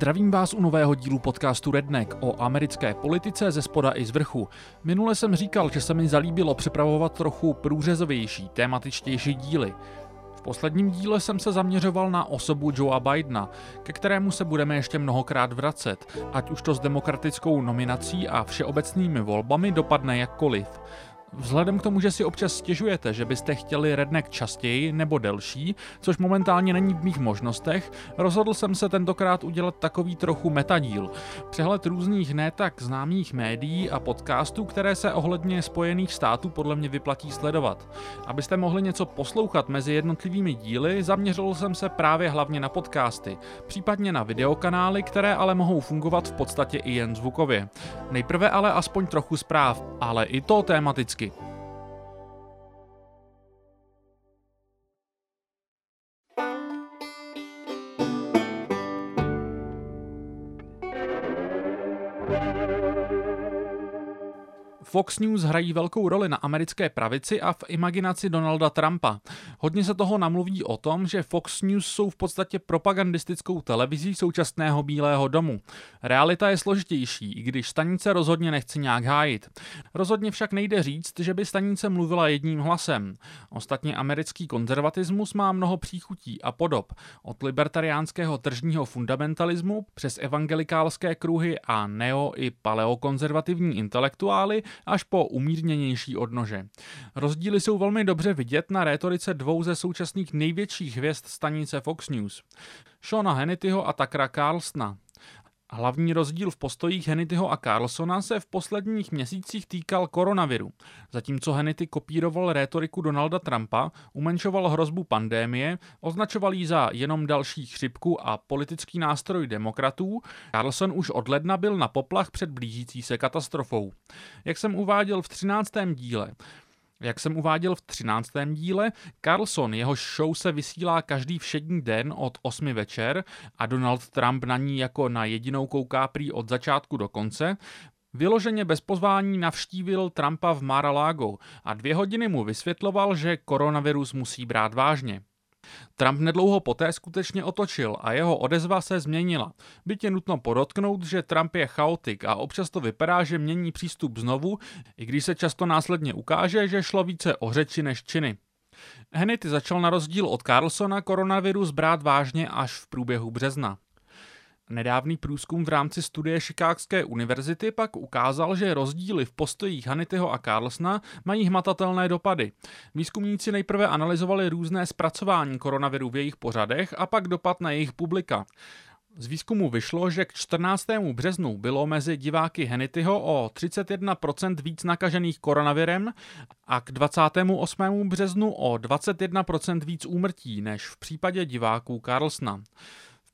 Zdravím vás u nového dílu podcastu Redneck o americké politice ze spoda i z vrchu. Minule jsem říkal, že se mi zalíbilo připravovat trochu průřezovější, tématičtější díly. V posledním díle jsem se zaměřoval na osobu Joea Bidena, ke kterému se budeme ještě mnohokrát vracet, ať už to s demokratickou nominací a všeobecnými volbami dopadne jakkoliv. Vzhledem k tomu, že si občas stěžujete, že byste chtěli redneck častěji nebo delší, což momentálně není v mých možnostech, rozhodl jsem se tentokrát udělat takový trochu metadíl. Přehled různých ne tak známých médií a podcastů, které se ohledně Spojených států podle mě vyplatí sledovat. Abyste mohli něco poslouchat mezi jednotlivými díly, zaměřil jsem se právě hlavně na podcasty, případně na videokanály, které ale mohou fungovat v podstatě i jen zvukově. Nejprve ale aspoň trochu zpráv, ale i to tematicky vždycky. Fox News hrají velkou roli na americké pravici a v imaginaci Donalda Trumpa. Hodně se toho namluví o tom, že Fox News jsou v podstatě propagandistickou televizí současného Bílého domu. Realita je složitější, i když stanice rozhodně nechce nějak hájit. Rozhodně však nejde říct, že by stanice mluvila jedním hlasem. Ostatně americký konzervatismus má mnoho příchutí a podob. Od libertariánského tržního fundamentalismu přes evangelikálské kruhy a neo- i paleokonzervativní intelektuály až po umírněnější odnože. Rozdíly jsou velmi dobře vidět na rétorice dvou ze současných největších hvězd stanice Fox News. Shona Hannityho a Takra Carlsona. Hlavní rozdíl v postojích Hannityho a Carlsona se v posledních měsících týkal koronaviru. Zatímco Hannity kopíroval rétoriku Donalda Trumpa, umenšoval hrozbu pandémie, označoval ji za jenom další chřipku a politický nástroj demokratů, Carlson už od ledna byl na poplach před blížící se katastrofou. Jak jsem uváděl v 13. díle, jak jsem uváděl v 13. díle, Carlson, jeho show se vysílá každý všední den od 8 večer a Donald Trump na ní jako na jedinou kouká prý od začátku do konce, Vyloženě bez pozvání navštívil Trumpa v Mar-a-Lago a dvě hodiny mu vysvětloval, že koronavirus musí brát vážně. Trump nedlouho poté skutečně otočil a jeho odezva se změnila. Byť je nutno podotknout, že Trump je chaotik a občas to vypadá, že mění přístup znovu, i když se často následně ukáže, že šlo více o řeči než činy. Hennity začal na rozdíl od Carlsona koronavirus brát vážně až v průběhu března. Nedávný průzkum v rámci studie Chicagské univerzity pak ukázal, že rozdíly v postojích Hanityho a Carlsona mají hmatatelné dopady. Výzkumníci nejprve analyzovali různé zpracování koronaviru v jejich pořadech a pak dopad na jejich publika. Z výzkumu vyšlo, že k 14. březnu bylo mezi diváky Henityho o 31% víc nakažených koronavirem a k 28. březnu o 21% víc úmrtí než v případě diváků Carlsna.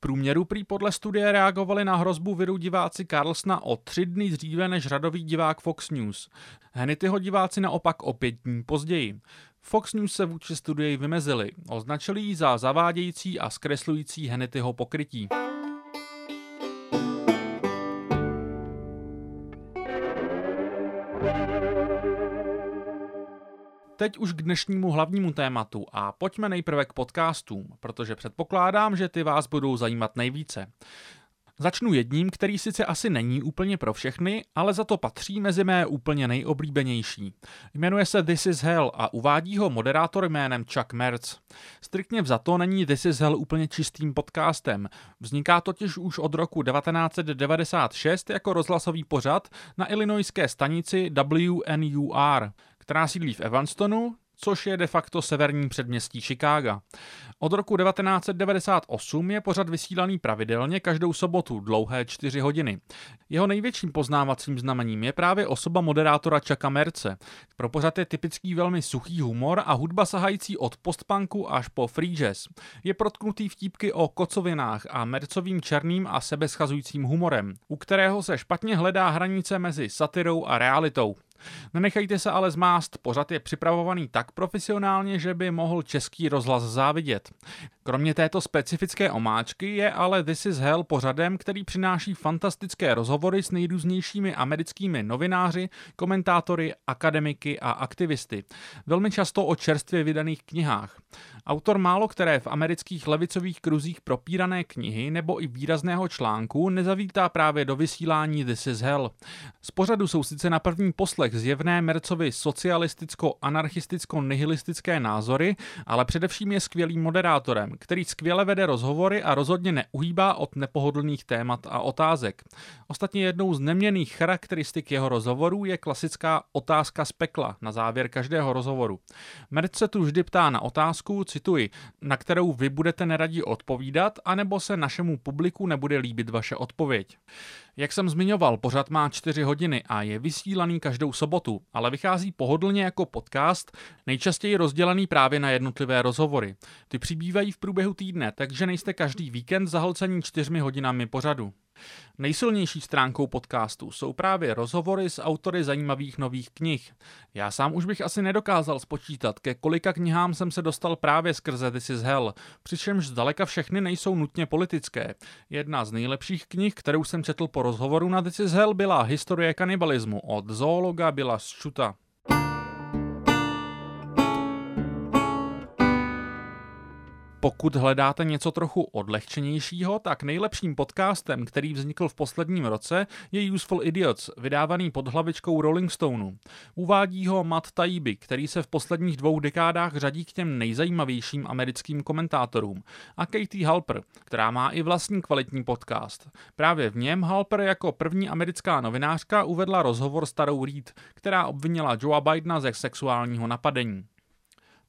Průměru prý podle studie reagovali na hrozbu viru diváci Carlsna o tři dny dříve než řadový divák Fox News. Hannityho diváci naopak o pět dní později. Fox News se vůči studii vymezili, označili ji za zavádějící a zkreslující Hannityho pokrytí. Teď už k dnešnímu hlavnímu tématu a pojďme nejprve k podcastům, protože předpokládám, že ty vás budou zajímat nejvíce. Začnu jedním, který sice asi není úplně pro všechny, ale za to patří mezi mé úplně nejoblíbenější. Jmenuje se This is Hell a uvádí ho moderátor jménem Chuck Mertz. Striktně vzato není This is Hell úplně čistým podcastem. Vzniká totiž už od roku 1996 jako rozhlasový pořad na illinoiské stanici WNUR která sídlí v Evanstonu, což je de facto severní předměstí Chicaga. Od roku 1998 je pořad vysílaný pravidelně každou sobotu, dlouhé čtyři hodiny. Jeho největším poznávacím znamením je právě osoba moderátora Chucka Merce. Pro pořad je typický velmi suchý humor a hudba sahající od postpunku až po free jazz. Je protknutý vtípky o kocovinách a mercovým černým a sebeschazujícím humorem, u kterého se špatně hledá hranice mezi satirou a realitou. Nenechejte se ale zmást, pořad je připravovaný tak profesionálně, že by mohl český rozhlas závidět. Kromě této specifické omáčky je ale This is Hell pořadem, který přináší fantastické rozhovory s nejrůznějšími americkými novináři, komentátory, akademiky a aktivisty. Velmi často o čerstvě vydaných knihách. Autor málo které v amerických levicových kruzích propírané knihy nebo i výrazného článku nezavítá právě do vysílání This is Hell. Z pořadu jsou sice na první poslech zjevné Mercovi socialisticko-anarchisticko-nihilistické názory, ale především je skvělým moderátorem, který skvěle vede rozhovory a rozhodně neuhýbá od nepohodlných témat a otázek. Ostatně jednou z neměných charakteristik jeho rozhovorů je klasická otázka z pekla na závěr každého rozhovoru. Merc se tu vždy ptá na otázku, cituji, na kterou vy budete neradí odpovídat, anebo se našemu publiku nebude líbit vaše odpověď. Jak jsem zmiňoval, pořad má 4 hodiny a je vysílaný každou sobotu, ale vychází pohodlně jako podcast, nejčastěji rozdělený právě na jednotlivé rozhovory. Ty přibývají v průběhu týdne, takže nejste každý víkend zahlcení čtyřmi hodinami pořadu. Nejsilnější stránkou podcastu jsou právě rozhovory s autory zajímavých nových knih. Já sám už bych asi nedokázal spočítat, ke kolika knihám jsem se dostal právě skrze This is Hell, přičemž zdaleka všechny nejsou nutně politické. Jedna z nejlepších knih, kterou jsem četl po rozhovoru na This is Hell, byla Historie kanibalismu od zoologa Bila Šuta. Pokud hledáte něco trochu odlehčenějšího, tak nejlepším podcastem, který vznikl v posledním roce, je Useful Idiots, vydávaný pod hlavičkou Rolling Stoneu. Uvádí ho Matt Taibbi, který se v posledních dvou dekádách řadí k těm nejzajímavějším americkým komentátorům, a Katie Halper, která má i vlastní kvalitní podcast. Právě v něm Halper jako první americká novinářka uvedla rozhovor starou Reed, která obvinila Joea Bidena ze sexuálního napadení.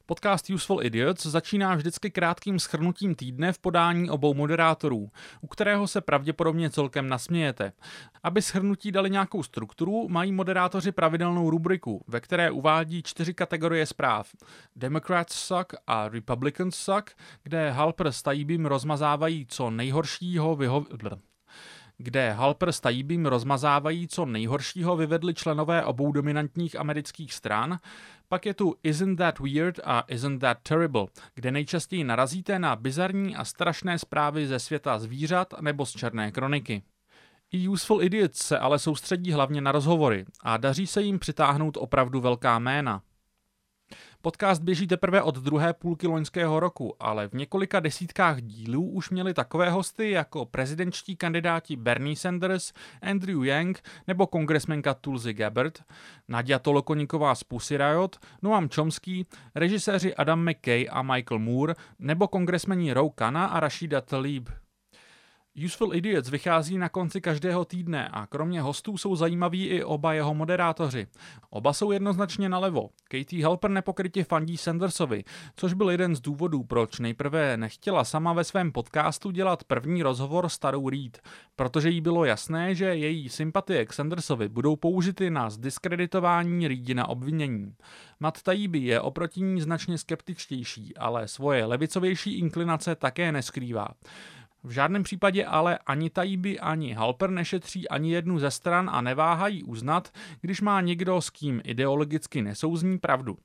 Podcast Useful Idiots začíná vždycky krátkým schrnutím týdne v podání obou moderátorů, u kterého se pravděpodobně celkem nasmějete. Aby schrnutí dali nějakou strukturu, mají moderátoři pravidelnou rubriku, ve které uvádí čtyři kategorie zpráv. Democrats suck a Republicans suck, kde Halper s Taibim rozmazávají co nejhoršího vyho kde Halper s Taibim rozmazávají co nejhoršího vyvedli členové obou dominantních amerických stran, pak je tu Isn't That Weird a Isn't That Terrible, kde nejčastěji narazíte na bizarní a strašné zprávy ze světa zvířat nebo z černé kroniky. I Useful Idiots se ale soustředí hlavně na rozhovory a daří se jim přitáhnout opravdu velká jména. Podcast běží teprve od druhé půlky loňského roku, ale v několika desítkách dílů už měli takové hosty jako prezidentští kandidáti Bernie Sanders, Andrew Yang nebo kongresmenka Tulsi Gabbard, Nadia Tolokoniková z Pussy Riot, Noam Chomsky, režiséři Adam McKay a Michael Moore nebo kongresmeni Ro Khanna a Rashida Tlaib. Useful Idiots vychází na konci každého týdne a kromě hostů jsou zajímaví i oba jeho moderátoři. Oba jsou jednoznačně nalevo. Katie Helper nepokrytě fandí Sandersovi, což byl jeden z důvodů, proč nejprve nechtěla sama ve svém podcastu dělat první rozhovor starou Reed, protože jí bylo jasné, že její sympatie k Sandersovi budou použity na zdiskreditování Reedina obvinění. Matt Taibbi je oproti ní značně skeptičtější, ale svoje levicovější inklinace také neskrývá. V žádném případě ale ani Taibbi, ani Halper nešetří ani jednu ze stran a neváhají uznat, když má někdo, s kým ideologicky nesouzní pravdu.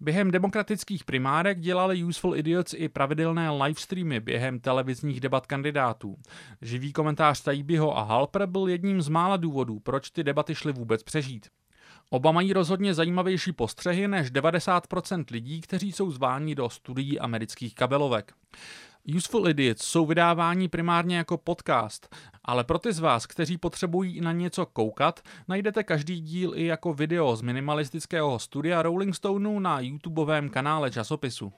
Během demokratických primárek dělali Useful Idiots i pravidelné livestreamy během televizních debat kandidátů. Živý komentář Taibbiho a Halper byl jedním z mála důvodů, proč ty debaty šly vůbec přežít. Oba mají rozhodně zajímavější postřehy než 90% lidí, kteří jsou zváni do studií amerických kabelovek. Useful Idiots jsou vydávání primárně jako podcast, ale pro ty z vás, kteří potřebují na něco koukat, najdete každý díl i jako video z minimalistického studia Rolling Stoneu na YouTubeovém kanále časopisu.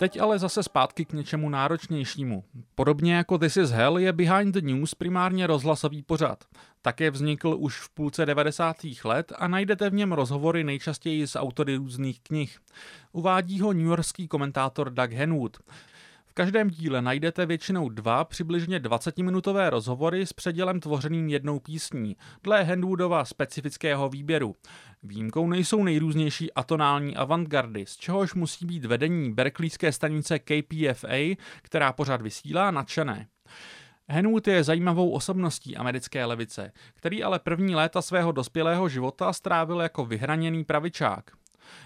Teď ale zase zpátky k něčemu náročnějšímu. Podobně jako This is Hell je Behind the News primárně rozhlasový pořad. Také vznikl už v půlce 90. let a najdete v něm rozhovory nejčastěji s autory různých knih. Uvádí ho newyorský komentátor Doug Henwood. Každém díle najdete většinou dva přibližně 20-minutové rozhovory s předělem tvořeným jednou písní, dle Henwoodova specifického výběru. Výjimkou nejsou nejrůznější atonální avantgardy, z čehož musí být vedení berkeleyské stanice KPFA, která pořád vysílá, nadšené. Henwood je zajímavou osobností americké levice, který ale první léta svého dospělého života strávil jako vyhraněný pravičák.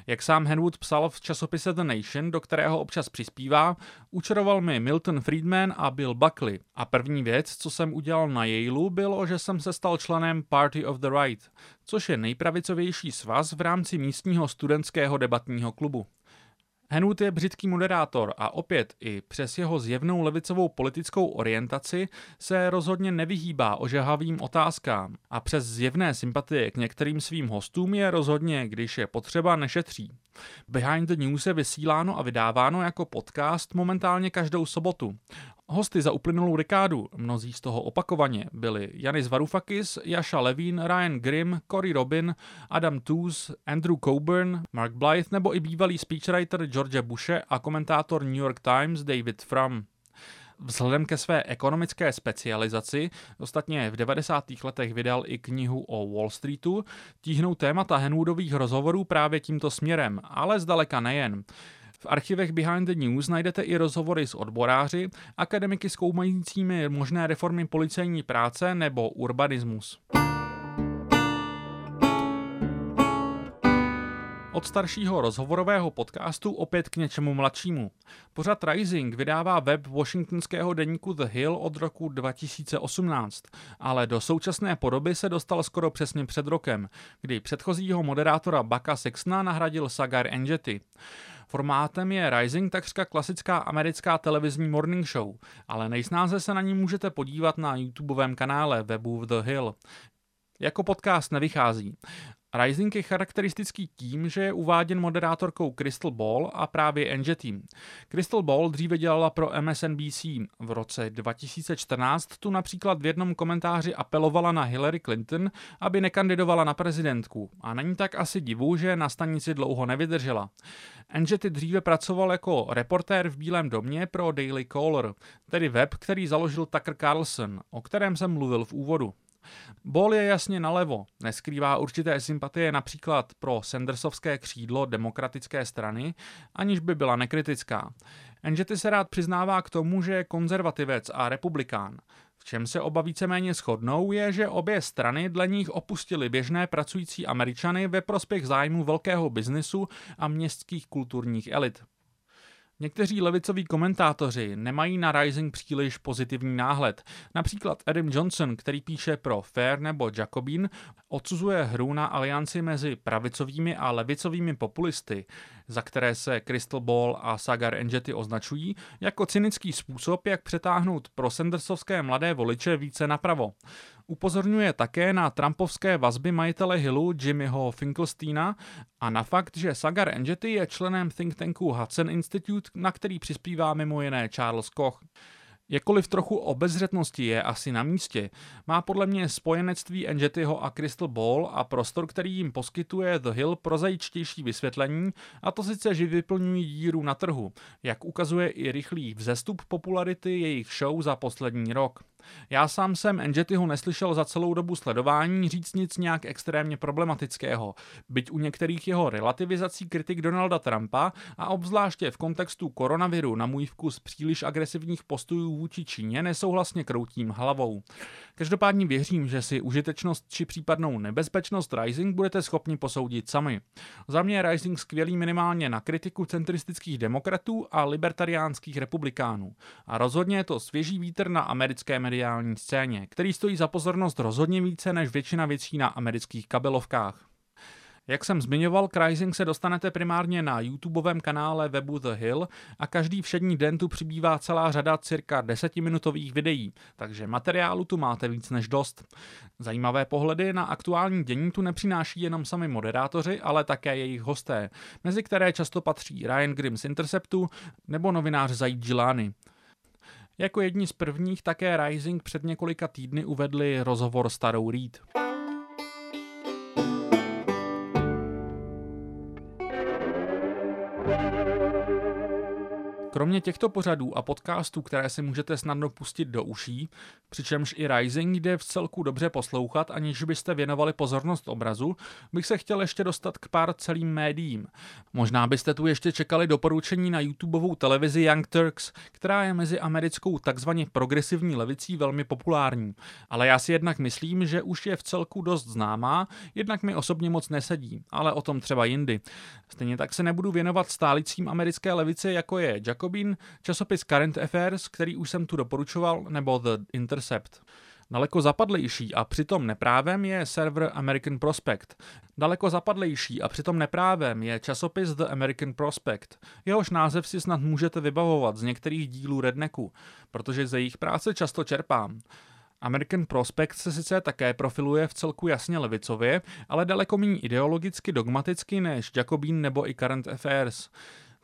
Jak sám Henwood psal v časopise The Nation, do kterého občas přispívá, učaroval mi Milton Friedman a Bill Buckley. A první věc, co jsem udělal na Yaleu, bylo, že jsem se stal členem Party of the Right, což je nejpravicovější svaz v rámci místního studentského debatního klubu. Henwood je břitký moderátor a opět i přes jeho zjevnou levicovou politickou orientaci se rozhodně nevyhýbá ožehavým otázkám a přes zjevné sympatie k některým svým hostům je rozhodně, když je potřeba, nešetří. Behind the News je vysíláno a vydáváno jako podcast momentálně každou sobotu. Hosty za uplynulou dekádu, mnozí z toho opakovaně, byli Janis Varoufakis, Jaša Levin, Ryan Grimm, Cory Robin, Adam Tooze, Andrew Coburn, Mark Blythe nebo i bývalý speechwriter George Bushe a komentátor New York Times David Frum. Vzhledem ke své ekonomické specializaci, ostatně v 90. letech vydal i knihu o Wall Streetu, tíhnou témata Henwoodových rozhovorů právě tímto směrem, ale zdaleka nejen. V archivech Behind the News najdete i rozhovory s odboráři, akademiky zkoumajícími možné reformy policejní práce nebo urbanismus. Od staršího rozhovorového podcastu opět k něčemu mladšímu. Pořad Rising vydává web washingtonského deníku The Hill od roku 2018, ale do současné podoby se dostal skoro přesně před rokem, kdy předchozího moderátora Baka Sexna nahradil Sagar Enjeti. Formátem je Rising takřka klasická americká televizní morning show, ale nejsnáze se na ní můžete podívat na YouTubeovém kanále webu The Hill. Jako podcast nevychází. Rising je charakteristický tím, že je uváděn moderátorkou Crystal Ball a právě Angie Team. Crystal Ball dříve dělala pro MSNBC. V roce 2014 tu například v jednom komentáři apelovala na Hillary Clinton, aby nekandidovala na prezidentku. A není tak asi divu, že na stanici dlouho nevydržela. Angie dříve pracoval jako reportér v Bílém domě pro Daily Caller, tedy web, který založil Tucker Carlson, o kterém jsem mluvil v úvodu. Ball je jasně nalevo, neskrývá určité sympatie například pro Sandersovské křídlo demokratické strany, aniž by byla nekritická. Enžety se rád přiznává k tomu, že je konzervativec a republikán. V čem se oba víceméně shodnou, je, že obě strany dle nich opustili běžné pracující američany ve prospěch zájmu velkého biznisu a městských kulturních elit. Někteří levicoví komentátoři nemají na Rising příliš pozitivní náhled. Například Adam Johnson, který píše pro Fair nebo Jacobin, odsuzuje hru na alianci mezi pravicovými a levicovými populisty, za které se Crystal Ball a Sagar Enjety označují, jako cynický způsob, jak přetáhnout pro Sandersovské mladé voliče více napravo. Upozorňuje také na trumpovské vazby majitele Hillu Jimmyho Finkelsteina a na fakt, že Sagar Enjety je členem think tanku Hudson Institute, na který přispívá mimo jiné Charles Koch. Jakkoliv trochu obezřetnosti je asi na místě, má podle mě spojenectví Enjetyho a Crystal Ball a prostor, který jim poskytuje The Hill prozajičtější vysvětlení, a to sice, že vyplňují díru na trhu, jak ukazuje i rychlý vzestup popularity jejich show za poslední rok. Já sám jsem Enjetyho neslyšel za celou dobu sledování říct nic nějak extrémně problematického, byť u některých jeho relativizací kritik Donalda Trumpa a obzvláště v kontextu koronaviru na můj vkus příliš agresivních postojů vůči Číně nesouhlasně kroutím hlavou. Každopádně věřím, že si užitečnost či případnou nebezpečnost Rising budete schopni posoudit sami. Za mě je Rising skvělý minimálně na kritiku centristických demokratů a libertariánských republikánů. A rozhodně je to svěží vítr na americké mediální scéně, který stojí za pozornost rozhodně více než většina věcí na amerických kabelovkách. Jak jsem zmiňoval, k Rising se dostanete primárně na YouTubeovém kanále webu The Hill a každý všední den tu přibývá celá řada cirka desetiminutových videí, takže materiálu tu máte víc než dost. Zajímavé pohledy na aktuální dění tu nepřináší jenom sami moderátoři, ale také jejich hosté, mezi které často patří Ryan Grimm z Interceptu nebo novinář Zaid Gilani. Jako jedni z prvních také Rising před několika týdny uvedli rozhovor starou Reed. Kromě těchto pořadů a podcastů, které si můžete snadno pustit do uší, přičemž i Rising jde v celku dobře poslouchat, aniž byste věnovali pozornost obrazu, bych se chtěl ještě dostat k pár celým médiím. Možná byste tu ještě čekali doporučení na YouTubeovou televizi Young Turks, která je mezi americkou takzvaně progresivní levicí velmi populární. Ale já si jednak myslím, že už je v celku dost známá, jednak mi osobně moc nesedí, ale o tom třeba jindy. Stejně tak se nebudu věnovat stálicím americké levice, jako je Jacobin, časopis Current Affairs, který už jsem tu doporučoval, nebo The Intercept. Daleko zapadlejší a přitom neprávem je server American Prospect. Daleko zapadlejší a přitom neprávem je časopis The American Prospect. Jehož název si snad můžete vybavovat z některých dílů Redneku, protože ze jejich práce často čerpám. American Prospect se sice také profiluje v celku jasně levicově, ale daleko méně ideologicky dogmaticky než Jacobin nebo i Current Affairs.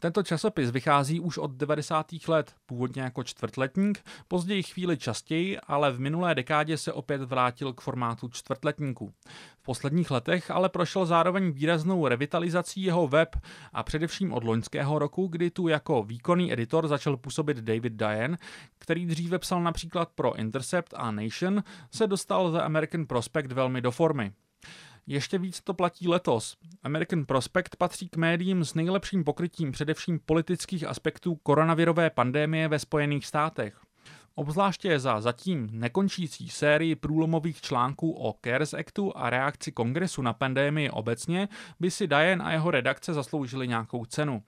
Tento časopis vychází už od 90. let, původně jako čtvrtletník, později chvíli častěji, ale v minulé dekádě se opět vrátil k formátu čtvrtletníku. V posledních letech ale prošel zároveň výraznou revitalizací jeho web a především od loňského roku, kdy tu jako výkonný editor začal působit David Diane, který dříve psal například pro Intercept a Nation, se dostal The American Prospect velmi do formy. Ještě víc to platí letos. American Prospect patří k médiím s nejlepším pokrytím především politických aspektů koronavirové pandémie ve Spojených státech. Obzvláště za zatím nekončící sérii průlomových článků o CARES Actu a reakci kongresu na pandémii obecně by si Diane a jeho redakce zasloužili nějakou cenu.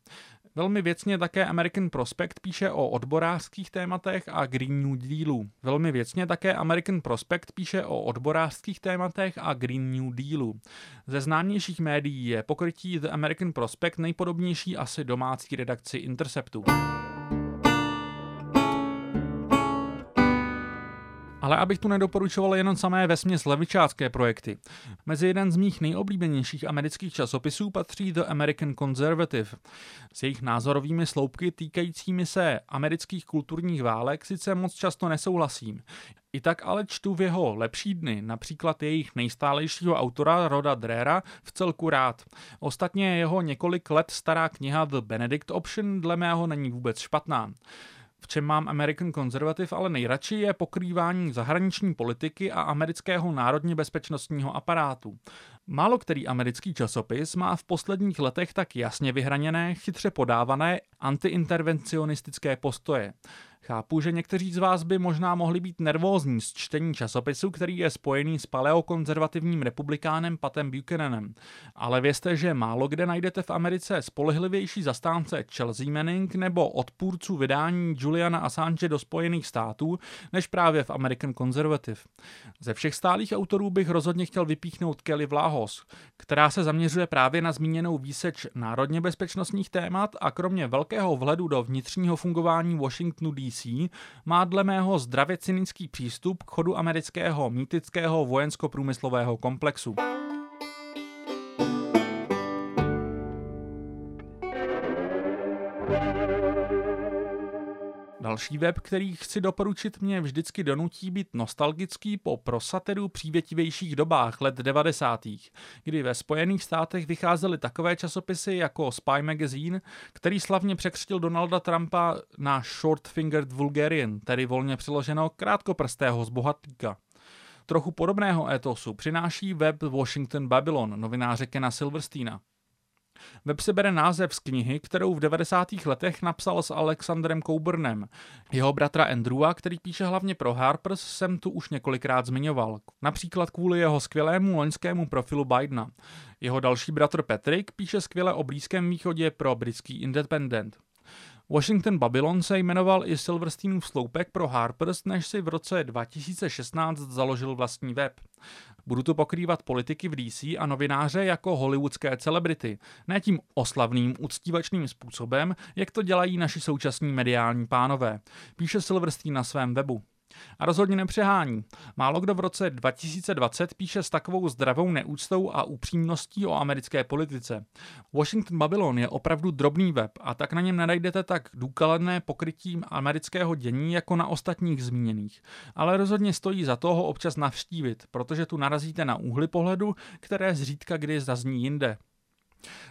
Velmi věcně také American Prospect píše o odborářských tématech a Green New Dealu. Velmi věcně také American Prospect píše o odborářských tématech a Green New Dealu. Ze známějších médií je pokrytí The American Prospect nejpodobnější asi domácí redakci Interceptu. Ale abych tu nedoporučoval jenom samé vesměs levičácké projekty. Mezi jeden z mých nejoblíbenějších amerických časopisů patří The American Conservative. S jejich názorovými sloupky týkajícími se amerických kulturních válek sice moc často nesouhlasím. I tak ale čtu v jeho lepší dny, například jejich nejstálejšího autora Roda Drera v celku rád. Ostatně jeho několik let stará kniha The Benedict Option dle mého není vůbec špatná. V čem mám American Conservative ale nejradši je pokrývání zahraniční politiky a amerického národně bezpečnostního aparátu. Málo který americký časopis má v posledních letech tak jasně vyhraněné, chytře podávané antiintervencionistické postoje. Chápu, že někteří z vás by možná mohli být nervózní z čtení časopisu, který je spojený s paleokonzervativním republikánem Patem Buchananem. Ale vězte, že málo kde najdete v Americe spolehlivější zastánce Chelsea Manning nebo odpůrců vydání Juliana Assange do Spojených států, než právě v American Conservative. Ze všech stálých autorů bych rozhodně chtěl vypíchnout Kelly Vlahos, která se zaměřuje právě na zmíněnou výseč národně bezpečnostních témat a kromě velkého vhledu do vnitřního fungování Washingtonu DC DC má dle mého zdravě cynický přístup k chodu amerického mýtického vojensko-průmyslového komplexu. Další web, který chci doporučit, mě vždycky donutí být nostalgický po prosateru přívětivějších dobách let 90. kdy ve Spojených státech vycházely takové časopisy jako Spy Magazine, který slavně překřtil Donalda Trumpa na Short-Fingered Vulgarian, tedy volně přeloženo krátkoprsného zbohatlíka. Trochu podobného etosu přináší web Washington Babylon novináře Kena Silversteina. Web si bere název z knihy, kterou v 90. letech napsal s Alexandrem Coburnem. Jeho bratra Andrewa, který píše hlavně pro Harper's, jsem tu už několikrát zmiňoval. Například kvůli jeho skvělému loňskému profilu Bidena. Jeho další bratr Patrick píše skvěle o Blízkém východě pro britský Independent. Washington Babylon se jmenoval i Silversteinův sloupek pro Harper's, než si v roce 2016 založil vlastní web. Budu tu pokrývat politiky v DC a novináře jako hollywoodské celebrity, ne tím oslavným, uctívačným způsobem, jak to dělají naši současní mediální pánové, píše Silverstein na svém webu. A rozhodně nepřehání. Málo kdo v roce 2020 píše s takovou zdravou neúctou a upřímností o americké politice. Washington Babylon je opravdu drobný web a tak na něm nenajdete tak důkladné pokrytí amerického dění jako na ostatních zmíněných. Ale rozhodně stojí za toho občas navštívit, protože tu narazíte na úhly pohledu, které zřídka kdy zazní jinde.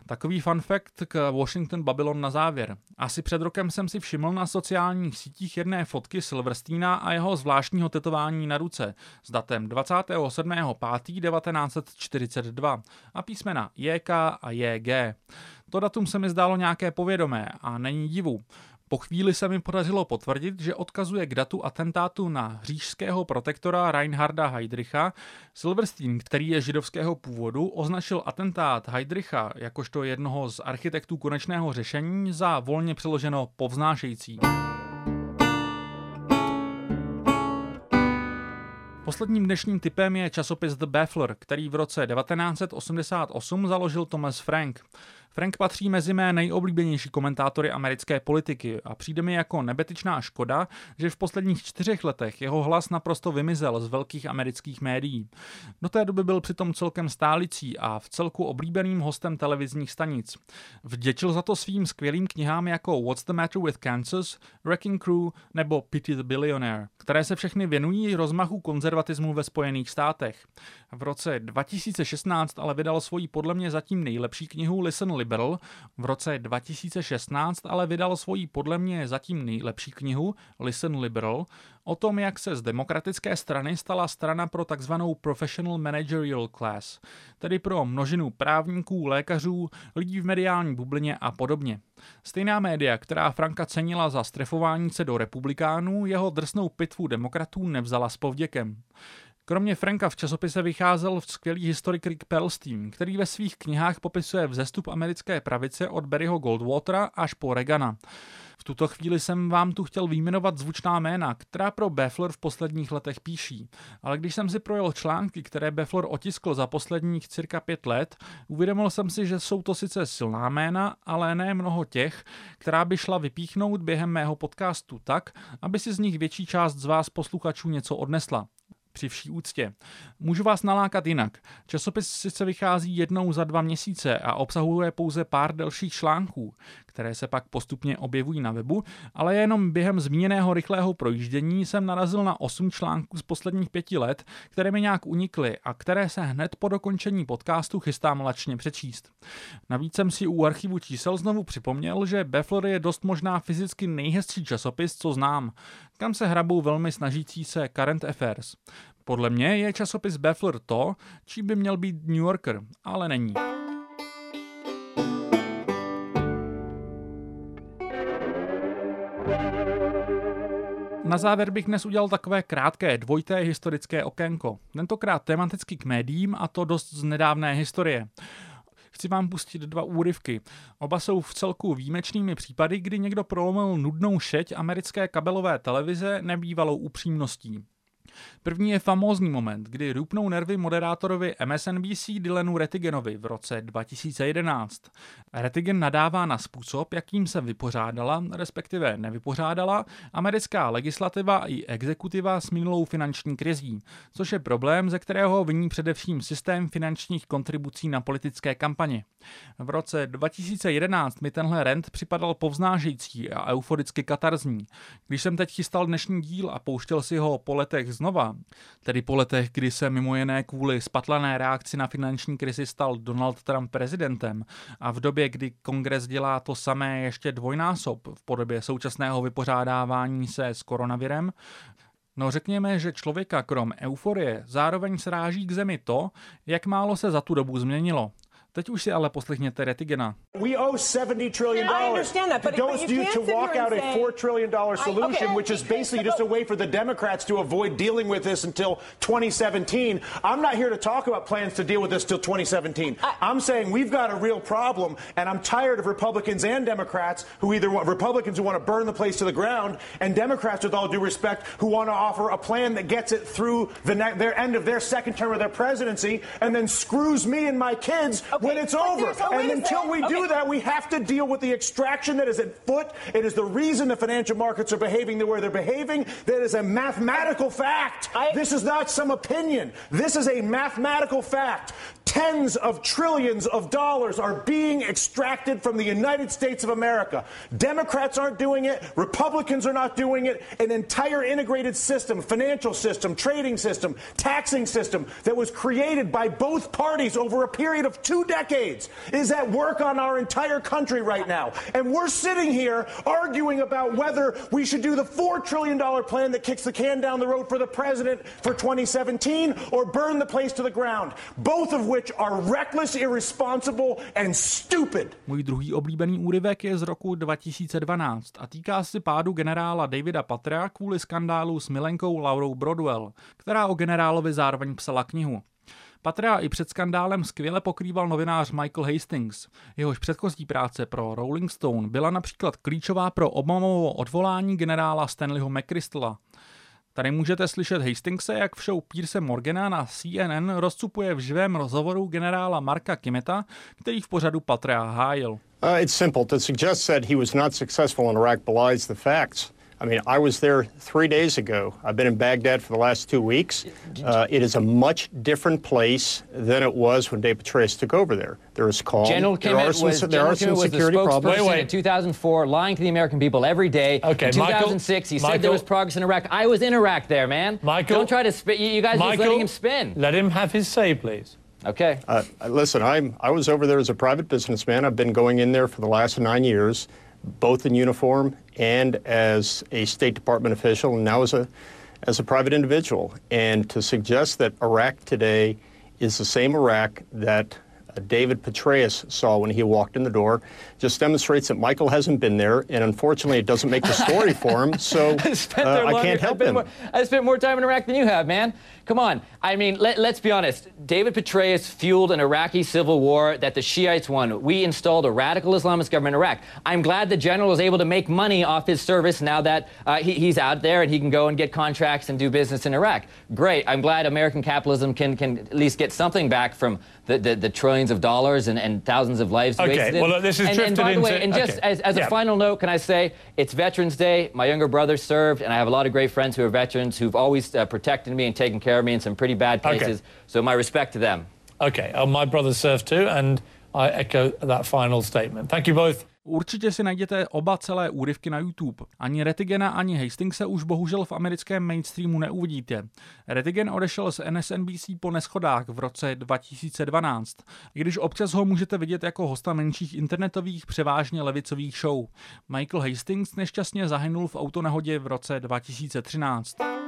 Takový fun fact k Washington Babylon na závěr. Asi před rokem jsem si všiml na sociálních sítích jedné fotky Silversteina a jeho zvláštního tetování na ruce s datem 27.5.1942 a písmena JK a JG. To datum se mi zdálo nějaké povědomé a není divu. Po chvíli se mi podařilo potvrdit, že odkazuje k datu atentátu na říšského protektora Reinharda Heydricha. Silverstein, který je židovského původu, označil atentát Heydricha jakožto jednoho z architektů konečného řešení za volně přeloženo povznášející. Posledním dnešním typem je časopis The Baffler, který v roce 1988 založil Thomas Frank. Frank patří mezi mé nejoblíbenější komentátory americké politiky a přijde mi jako nebetyčná škoda, že v posledních čtyřech letech jeho hlas naprosto vymizel z velkých amerických médií. Do té doby byl přitom celkem stálicí a v celku oblíbeným hostem televizních stanic. Vděčil za to svým skvělým knihám jako What's the Matter with Kansas, Wrecking Crew nebo Pity the Billionaire, které se všechny věnují rozmachu konzervatismu ve Spojených státech. V roce 2016 ale vydal svoji podle mě zatím nejlepší knihu Listen Liberal. V roce 2016 ale vydal svoji podle mě zatím nejlepší knihu Listen Liberal o tom, jak se z demokratické strany stala strana pro takzvanou professional managerial class, tedy pro množinu právníků, lékařů, lidí v mediální bublině a podobně. Stejná média, která Franka cenila za strefování se do republikánů, jeho drsnou pitvu demokratů nevzala s povděkem. Kromě Franka v časopise vycházel skvělý historik Rick Perlstein, který ve svých knihách popisuje vzestup americké pravice od Barryho Goldwatera až po Reagana. V tuto chvíli jsem vám tu chtěl výjmenovat zvučná jména, která pro Beffler v posledních letech píší. Ale když jsem si projel články, které Beffler otiskl za posledních cirka pět let, uvědomil jsem si, že jsou to sice silná jména, ale ne mnoho těch, která by šla vypíchnout během mého podcastu tak, aby si z nich větší část z vás posluchačů něco odnesla při vší úctě. Můžu vás nalákat jinak. Časopis sice vychází jednou za dva měsíce a obsahuje pouze pár delších článků, které se pak postupně objevují na webu, ale jenom během zmíněného rychlého projíždění jsem narazil na osm článků z posledních pěti let, které mi nějak unikly a které se hned po dokončení podcastu chystám lačně přečíst. Navíc jsem si u archivu čísel znovu připomněl, že Beffler je dost možná fyzicky nejhezčí časopis, co znám, kam se hrabou velmi snažící se Current Affairs. Podle mě je časopis Beffler to, čí by měl být New Yorker, ale není. Na závěr bych dnes udělal takové krátké dvojité historické okénko. Tentokrát tematicky k médiím a to dost z nedávné historie. Chci vám pustit dva úryvky. Oba jsou v celku výjimečnými případy, kdy někdo prolomil nudnou šeť americké kabelové televize nebývalou upřímností. První je famózní moment, kdy rupnou nervy moderátorovi MSNBC Dylanu Retigenovi v roce 2011. Retigen nadává na způsob, jakým se vypořádala, respektive nevypořádala, americká legislativa i exekutiva s minulou finanční krizí, což je problém, ze kterého viní především systém finančních kontribucí na politické kampaně. V roce 2011 mi tenhle rent připadal povznážející a euforicky katarzní. Když jsem teď chystal dnešní díl a pouštěl si ho po letech znova, tedy po letech, kdy se mimo jiné kvůli spatlané reakci na finanční krizi stal Donald Trump prezidentem a v době, kdy kongres dělá to samé ještě dvojnásob v podobě současného vypořádávání se s koronavirem, No řekněme, že člověka krom euforie zároveň sráží k zemi to, jak málo se za tu dobu změnilo. Teď už si ale poslechněte Retigena. We owe 70 trillion dollars. I understand that, but, but you to walk out a 4 trillion dollar solution, I, okay, which is basically just a way for the Democrats to avoid dealing with this until 2017. I'm not here to talk about plans to deal with this till 2017. I, I'm saying we've got a real problem, and I'm tired of Republicans and Democrats who either want Republicans who want to burn the place to the ground, and Democrats, with all due respect, who want to offer a plan that gets it through the ne- their end of their second term of their presidency, and then screws me and my kids okay, when it's over. And until we do that, we have to deal with the extraction that is at foot. It is the reason the financial markets are behaving the way they're behaving. That is a mathematical fact. I, this is not some opinion. This is a mathematical fact. Tens of trillions of dollars are being extracted from the United States of America. Democrats aren't doing it. Republicans are not doing it. An entire integrated system, financial system, trading system, taxing system that was created by both parties over a period of two decades is at work on our entire country right now. And we're sitting here arguing about whether we should do the $4 trillion plan that kicks the can down the road for the president for 2017 or burn the place to the ground. Both of which are reckless, irresponsible and stupid. Můj druhý oblíbený úryvek je z roku 2012 a týká se pádu generála Davida Patra kvůli skandálu s milenkou Laurou Brodwell, která o generálovi zároveň psala knihu. Patra i před skandálem skvěle pokrýval novinář Michael Hastings. Jehož předchozí práce pro Rolling Stone byla například klíčová pro Obamovo odvolání generála Stanleyho McChrystala. Tady můžete slyšet Hastingse, jak v show Pierce Morgana na CNN rozcupuje v živém rozhovoru generála Marka Kimeta, který v pořadu Patra hájil. Uh, it's simple. To suggest that he was not successful in Iraq belies the facts. I mean, I was there three days ago. I've been in Baghdad for the last two weeks. Uh, it is a much different place than it was when Dave Petraeus took over there. There is calm. General there are some, was, there General are some Kimmett was the security problems. spokesperson Wait, wait. in 2004, lying to the American people every day. Okay, in 2006, Michael- he said there was progress in Iraq. I was in Iraq there, man. Michael- Don't try to spin. You you guys are just letting him spin. Let him have his say, please. Okay. Uh, listen, I'm I was over there as a private businessman. I've been going in there for the last nine years, both in uniform and as a State Department official, and now as a as a private individual. And to suggest that Iraq today is the same Iraq that David Petraeus saw when he walked in the door just demonstrates that Michael hasn't been there, and unfortunately, it doesn't make the story for him. So I spent uh, I can't help him. More, I spent more time in Iraq than you have, man. Come on. I mean, let, us be honest. David Petraeus fueled an Iraqi civil war that the Shiites won. We installed a radical Islamist government in Iraq. I'm glad the general was able to make money off his service now that uh, he, he's out there and he can go and get contracts and do business in Iraq. Great. I'm glad American capitalism can, can at least get something back from the, the, the trillions of dollars and, and thousands of lives Okay, wasted. well, look, this is and, and drifted by the way, and just okay, as, as yeah. a final note, can I say it's Veterans Day. My younger brother served, and I have a lot of great friends who are veterans who've always uh, protected me and taken care of me in some pretty bad Okay. So my respect to them. Okay, uh, my brother served too, and I echo that final statement. Thank you both. Určitě si najděte oba celé úryvky na YouTube. Ani Retigena, ani Hastingse už bohužel v americkém mainstreamu neuvidíte. Retigen odešel z NSNBC po neschodách v roce 2012, i když občas ho můžete vidět jako hosta menších internetových, převážně levicových show. Michael Hastings nešťastně zahynul v autonehodě v roce 2013.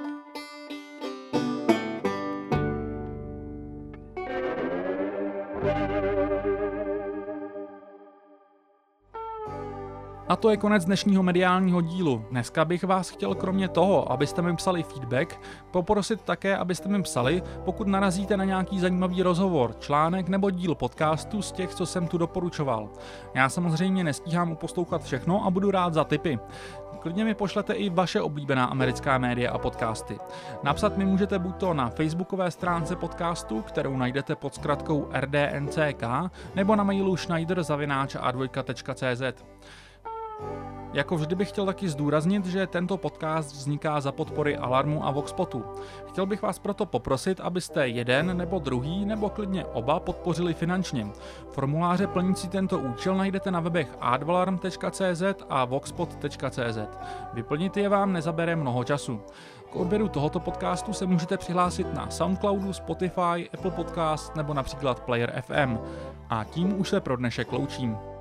A to je konec dnešního mediálního dílu. Dneska bych vás chtěl kromě toho, abyste mi psali feedback, poprosit také, abyste mi psali, pokud narazíte na nějaký zajímavý rozhovor, článek nebo díl podcastu z těch, co jsem tu doporučoval. Já samozřejmě nestíhám uposlouchat všechno a budu rád za tipy. Klidně mi pošlete i vaše oblíbená americká média a podcasty. Napsat mi můžete buď to na facebookové stránce podcastu, kterou najdete pod zkratkou rdnck, nebo na mailu schneider.a2.cz. Jako vždy bych chtěl taky zdůraznit, že tento podcast vzniká za podpory Alarmu a Voxpotu. Chtěl bych vás proto poprosit, abyste jeden nebo druhý nebo klidně oba podpořili finančně. Formuláře plnící tento účel najdete na webech advalarm.cz a voxpot.cz. Vyplnit je vám nezabere mnoho času. K odběru tohoto podcastu se můžete přihlásit na Soundcloudu, Spotify, Apple Podcast nebo například Player FM. A tím už se pro dnešek loučím.